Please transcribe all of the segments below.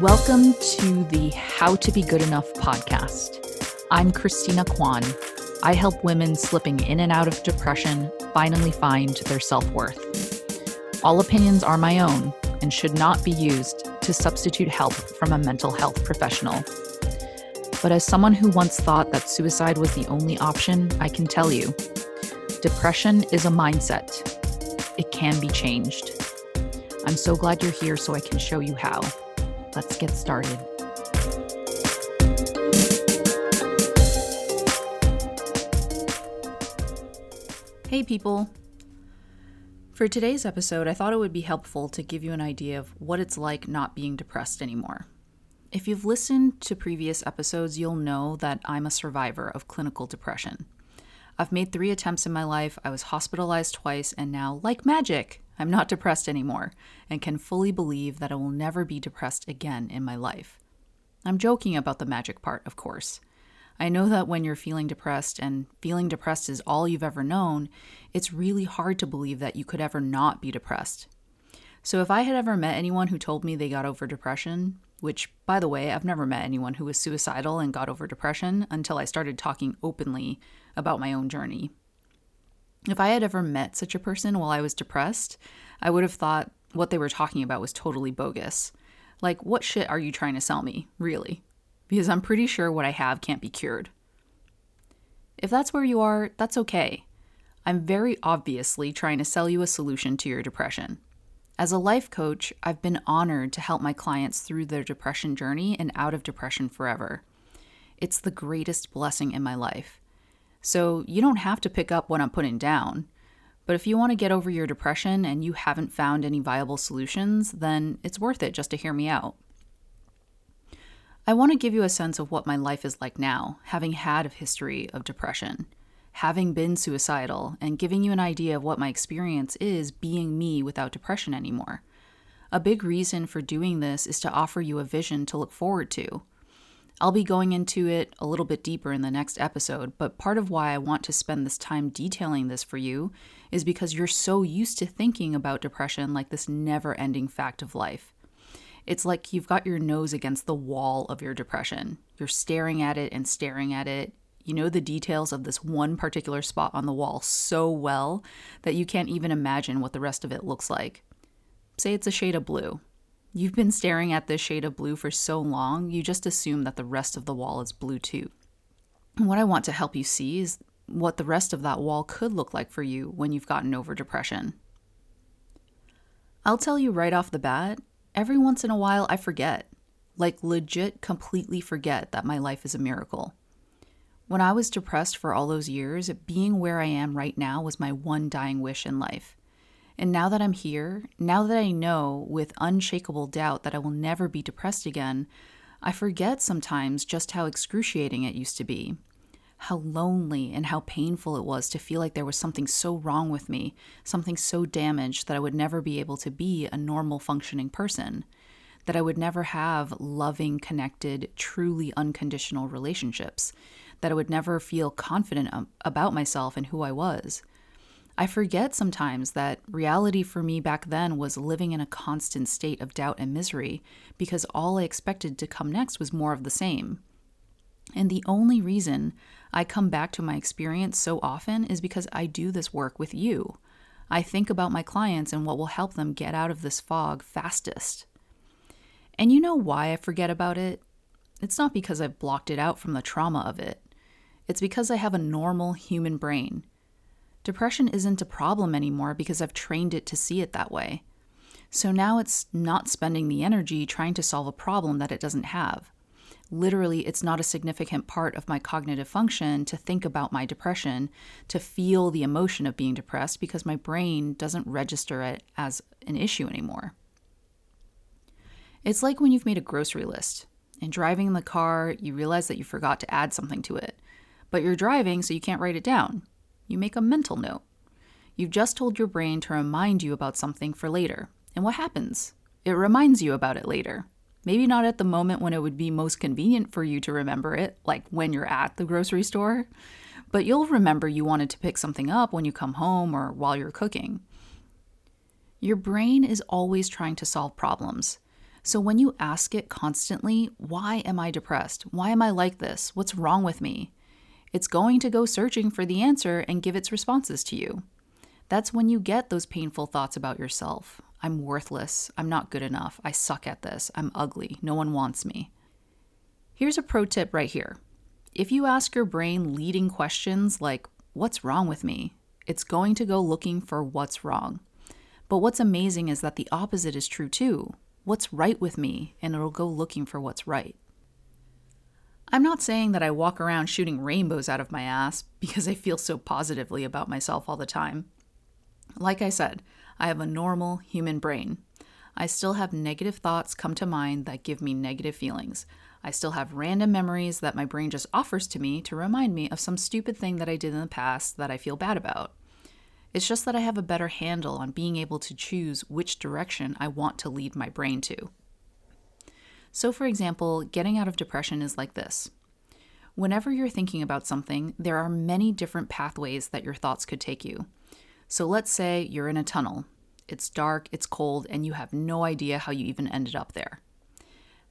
Welcome to the How to Be Good Enough podcast. I'm Christina Kwan. I help women slipping in and out of depression finally find their self worth. All opinions are my own and should not be used to substitute help from a mental health professional. But as someone who once thought that suicide was the only option, I can tell you depression is a mindset. It can be changed. I'm so glad you're here so I can show you how. Let's get started. Hey, people. For today's episode, I thought it would be helpful to give you an idea of what it's like not being depressed anymore. If you've listened to previous episodes, you'll know that I'm a survivor of clinical depression. I've made three attempts in my life, I was hospitalized twice, and now, like magic, I'm not depressed anymore and can fully believe that I will never be depressed again in my life. I'm joking about the magic part, of course. I know that when you're feeling depressed and feeling depressed is all you've ever known, it's really hard to believe that you could ever not be depressed. So, if I had ever met anyone who told me they got over depression, which, by the way, I've never met anyone who was suicidal and got over depression until I started talking openly about my own journey. If I had ever met such a person while I was depressed, I would have thought what they were talking about was totally bogus. Like, what shit are you trying to sell me, really? Because I'm pretty sure what I have can't be cured. If that's where you are, that's okay. I'm very obviously trying to sell you a solution to your depression. As a life coach, I've been honored to help my clients through their depression journey and out of depression forever. It's the greatest blessing in my life. So you don't have to pick up what I'm putting down. But if you want to get over your depression and you haven't found any viable solutions, then it's worth it just to hear me out. I want to give you a sense of what my life is like now, having had a history of depression, having been suicidal, and giving you an idea of what my experience is being me without depression anymore. A big reason for doing this is to offer you a vision to look forward to, I'll be going into it a little bit deeper in the next episode, but part of why I want to spend this time detailing this for you is because you're so used to thinking about depression like this never ending fact of life. It's like you've got your nose against the wall of your depression. You're staring at it and staring at it. You know the details of this one particular spot on the wall so well that you can't even imagine what the rest of it looks like. Say it's a shade of blue. You've been staring at this shade of blue for so long, you just assume that the rest of the wall is blue too. And what I want to help you see is what the rest of that wall could look like for you when you've gotten over depression. I'll tell you right off the bat, every once in a while I forget. Like, legit, completely forget that my life is a miracle. When I was depressed for all those years, being where I am right now was my one dying wish in life. And now that I'm here, now that I know with unshakable doubt that I will never be depressed again, I forget sometimes just how excruciating it used to be. How lonely and how painful it was to feel like there was something so wrong with me, something so damaged that I would never be able to be a normal functioning person, that I would never have loving, connected, truly unconditional relationships, that I would never feel confident about myself and who I was. I forget sometimes that reality for me back then was living in a constant state of doubt and misery because all I expected to come next was more of the same. And the only reason I come back to my experience so often is because I do this work with you. I think about my clients and what will help them get out of this fog fastest. And you know why I forget about it? It's not because I've blocked it out from the trauma of it. It's because I have a normal human brain Depression isn't a problem anymore because I've trained it to see it that way. So now it's not spending the energy trying to solve a problem that it doesn't have. Literally, it's not a significant part of my cognitive function to think about my depression, to feel the emotion of being depressed, because my brain doesn't register it as an issue anymore. It's like when you've made a grocery list and driving in the car, you realize that you forgot to add something to it. But you're driving, so you can't write it down you make a mental note. You've just told your brain to remind you about something for later. And what happens? It reminds you about it later. Maybe not at the moment when it would be most convenient for you to remember it, like when you're at the grocery store, but you'll remember you wanted to pick something up when you come home or while you're cooking. Your brain is always trying to solve problems. So when you ask it constantly, why am I depressed? Why am I like this? What's wrong with me? It's going to go searching for the answer and give its responses to you. That's when you get those painful thoughts about yourself. I'm worthless. I'm not good enough. I suck at this. I'm ugly. No one wants me. Here's a pro tip right here. If you ask your brain leading questions like, What's wrong with me? it's going to go looking for what's wrong. But what's amazing is that the opposite is true too. What's right with me? And it'll go looking for what's right. I'm not saying that I walk around shooting rainbows out of my ass because I feel so positively about myself all the time. Like I said, I have a normal human brain. I still have negative thoughts come to mind that give me negative feelings. I still have random memories that my brain just offers to me to remind me of some stupid thing that I did in the past that I feel bad about. It's just that I have a better handle on being able to choose which direction I want to lead my brain to. So, for example, getting out of depression is like this. Whenever you're thinking about something, there are many different pathways that your thoughts could take you. So, let's say you're in a tunnel. It's dark, it's cold, and you have no idea how you even ended up there.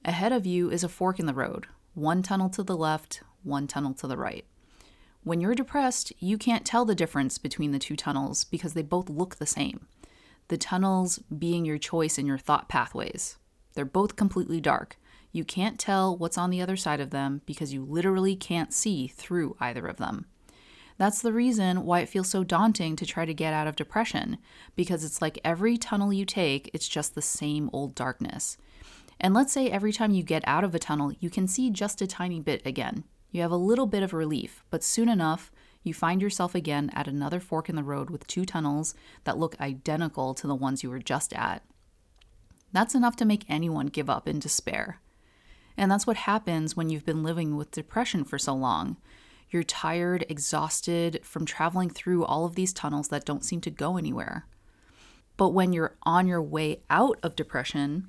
Ahead of you is a fork in the road one tunnel to the left, one tunnel to the right. When you're depressed, you can't tell the difference between the two tunnels because they both look the same. The tunnels being your choice in your thought pathways. They're both completely dark. You can't tell what's on the other side of them because you literally can't see through either of them. That's the reason why it feels so daunting to try to get out of depression, because it's like every tunnel you take, it's just the same old darkness. And let's say every time you get out of a tunnel, you can see just a tiny bit again. You have a little bit of relief, but soon enough, you find yourself again at another fork in the road with two tunnels that look identical to the ones you were just at. That's enough to make anyone give up in despair. And that's what happens when you've been living with depression for so long. You're tired, exhausted from traveling through all of these tunnels that don't seem to go anywhere. But when you're on your way out of depression,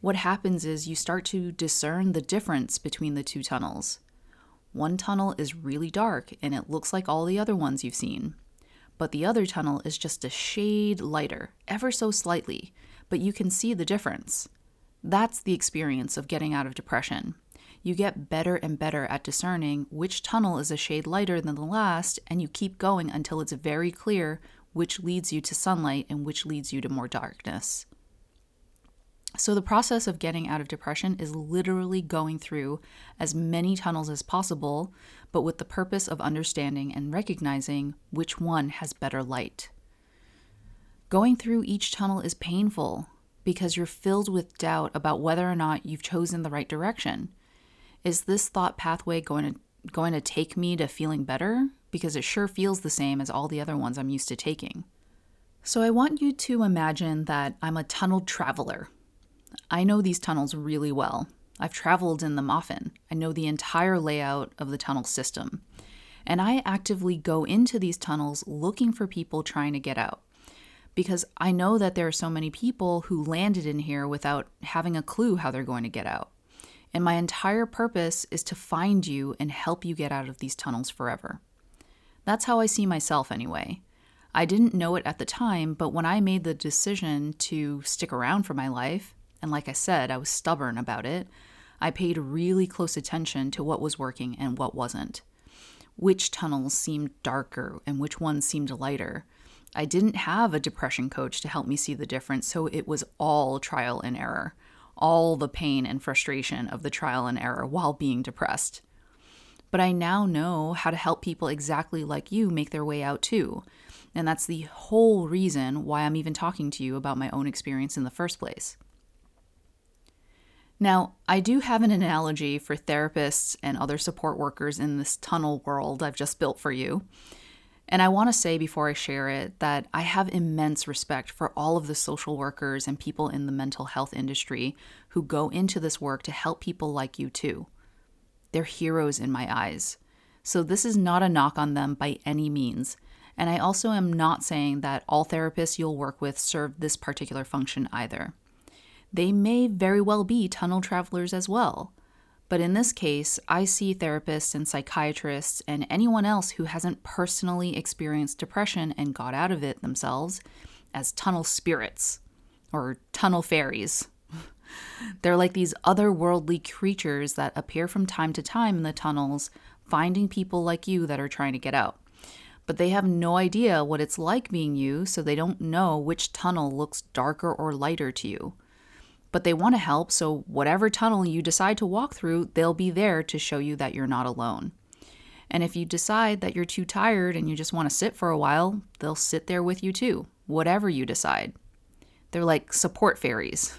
what happens is you start to discern the difference between the two tunnels. One tunnel is really dark and it looks like all the other ones you've seen. But the other tunnel is just a shade lighter, ever so slightly, but you can see the difference. That's the experience of getting out of depression. You get better and better at discerning which tunnel is a shade lighter than the last, and you keep going until it's very clear which leads you to sunlight and which leads you to more darkness. So, the process of getting out of depression is literally going through as many tunnels as possible, but with the purpose of understanding and recognizing which one has better light. Going through each tunnel is painful because you're filled with doubt about whether or not you've chosen the right direction. Is this thought pathway going to going to take me to feeling better because it sure feels the same as all the other ones I'm used to taking. So I want you to imagine that I'm a tunnel traveler I know these tunnels really well. I've traveled in them often. I know the entire layout of the tunnel system. And I actively go into these tunnels looking for people trying to get out. Because I know that there are so many people who landed in here without having a clue how they're going to get out. And my entire purpose is to find you and help you get out of these tunnels forever. That's how I see myself, anyway. I didn't know it at the time, but when I made the decision to stick around for my life, and like I said, I was stubborn about it. I paid really close attention to what was working and what wasn't. Which tunnels seemed darker and which ones seemed lighter. I didn't have a depression coach to help me see the difference, so it was all trial and error. All the pain and frustration of the trial and error while being depressed. But I now know how to help people exactly like you make their way out too. And that's the whole reason why I'm even talking to you about my own experience in the first place. Now, I do have an analogy for therapists and other support workers in this tunnel world I've just built for you. And I want to say before I share it that I have immense respect for all of the social workers and people in the mental health industry who go into this work to help people like you too. They're heroes in my eyes. So this is not a knock on them by any means. And I also am not saying that all therapists you'll work with serve this particular function either they may very well be tunnel travelers as well. But in this case, I see therapists and psychiatrists and anyone else who hasn't personally experienced depression and got out of it themselves as tunnel spirits or tunnel fairies. They're like these otherworldly creatures that appear from time to time in the tunnels, finding people like you that are trying to get out. But they have no idea what it's like being you, so they don't know which tunnel looks darker or lighter to you. But they want to help, so whatever tunnel you decide to walk through, they'll be there to show you that you're not alone. And if you decide that you're too tired and you just want to sit for a while, they'll sit there with you too, whatever you decide. They're like support fairies.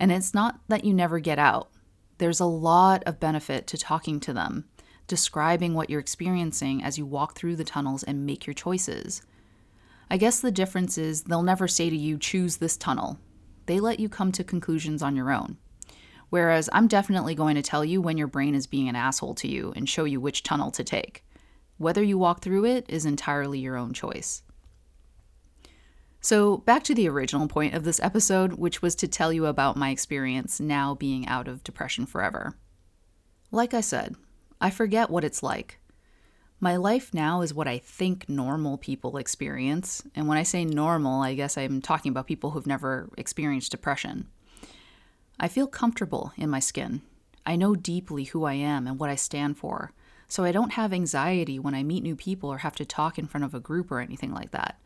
And it's not that you never get out. There's a lot of benefit to talking to them, describing what you're experiencing as you walk through the tunnels and make your choices. I guess the difference is they'll never say to you, choose this tunnel. They let you come to conclusions on your own. Whereas I'm definitely going to tell you when your brain is being an asshole to you and show you which tunnel to take. Whether you walk through it is entirely your own choice. So, back to the original point of this episode, which was to tell you about my experience now being out of depression forever. Like I said, I forget what it's like. My life now is what I think normal people experience. And when I say normal, I guess I'm talking about people who've never experienced depression. I feel comfortable in my skin. I know deeply who I am and what I stand for, so I don't have anxiety when I meet new people or have to talk in front of a group or anything like that.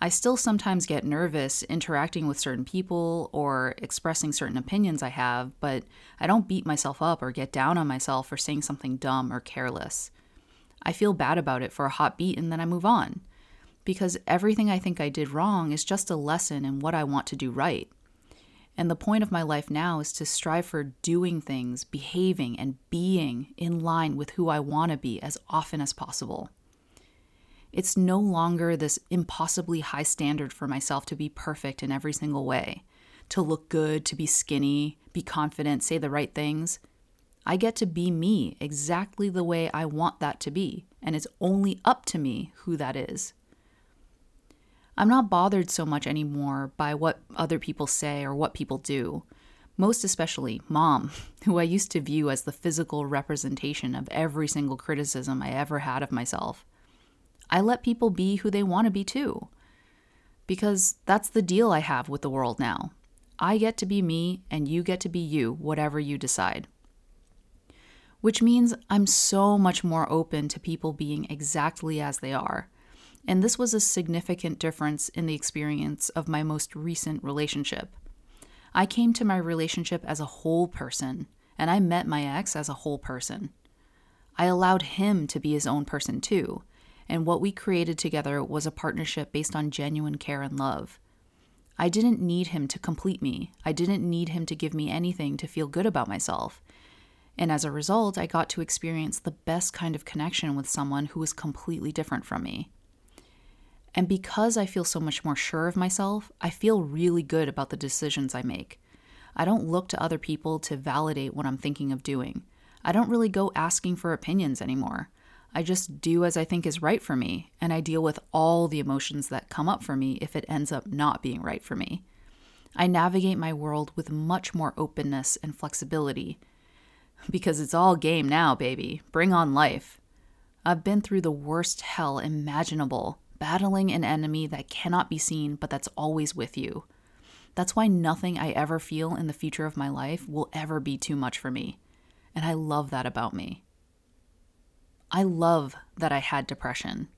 I still sometimes get nervous interacting with certain people or expressing certain opinions I have, but I don't beat myself up or get down on myself for saying something dumb or careless. I feel bad about it for a hot beat and then I move on. Because everything I think I did wrong is just a lesson in what I want to do right. And the point of my life now is to strive for doing things, behaving, and being in line with who I want to be as often as possible. It's no longer this impossibly high standard for myself to be perfect in every single way, to look good, to be skinny, be confident, say the right things. I get to be me exactly the way I want that to be, and it's only up to me who that is. I'm not bothered so much anymore by what other people say or what people do. Most especially mom, who I used to view as the physical representation of every single criticism I ever had of myself. I let people be who they want to be too. Because that's the deal I have with the world now. I get to be me, and you get to be you, whatever you decide. Which means I'm so much more open to people being exactly as they are and this was a significant difference in the experience of my most recent relationship. I came to my relationship as a whole person, and I met my ex as a whole person. I allowed him to be his own person too, and what we created together was a partnership based on genuine care and love. I didn't need him to complete me. I didn't need him to give me anything to feel good about myself. And as a result, I got to experience the best kind of connection with someone who was completely different from me. And because I feel so much more sure of myself, I feel really good about the decisions I make. I don't look to other people to validate what I'm thinking of doing. I don't really go asking for opinions anymore. I just do as I think is right for me, and I deal with all the emotions that come up for me if it ends up not being right for me. I navigate my world with much more openness and flexibility. Because it's all game now, baby. Bring on life. I've been through the worst hell imaginable, battling an enemy that cannot be seen but that's always with you. That's why nothing I ever feel in the future of my life will ever be too much for me. And I love that about me. I love that I had depression.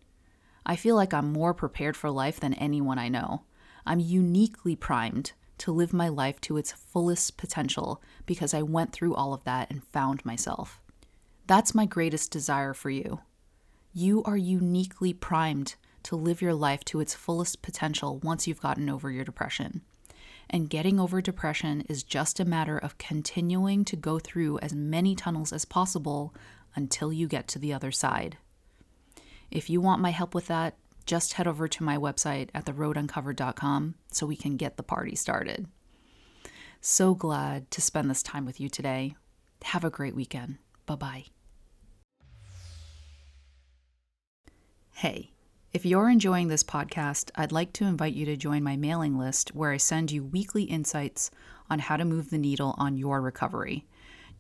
I feel like I'm more prepared for life than anyone I know. I'm uniquely primed to live my life to its fullest potential because I went through all of that and found myself. That's my greatest desire for you. You are uniquely primed to live your life to its fullest potential once you've gotten over your depression. And getting over depression is just a matter of continuing to go through as many tunnels as possible until you get to the other side. If you want my help with that, just head over to my website at theroaduncovered.com so we can get the party started. So glad to spend this time with you today. Have a great weekend. Bye bye. Hey. If you're enjoying this podcast, I'd like to invite you to join my mailing list where I send you weekly insights on how to move the needle on your recovery.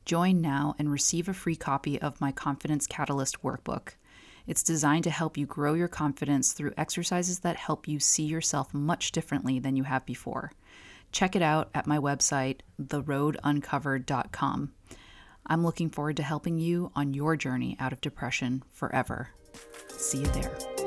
Join now and receive a free copy of my Confidence Catalyst workbook. It's designed to help you grow your confidence through exercises that help you see yourself much differently than you have before. check it out at my website, theroaduncovered.com. I'm looking forward to helping you on your journey out of depression forever. See you there.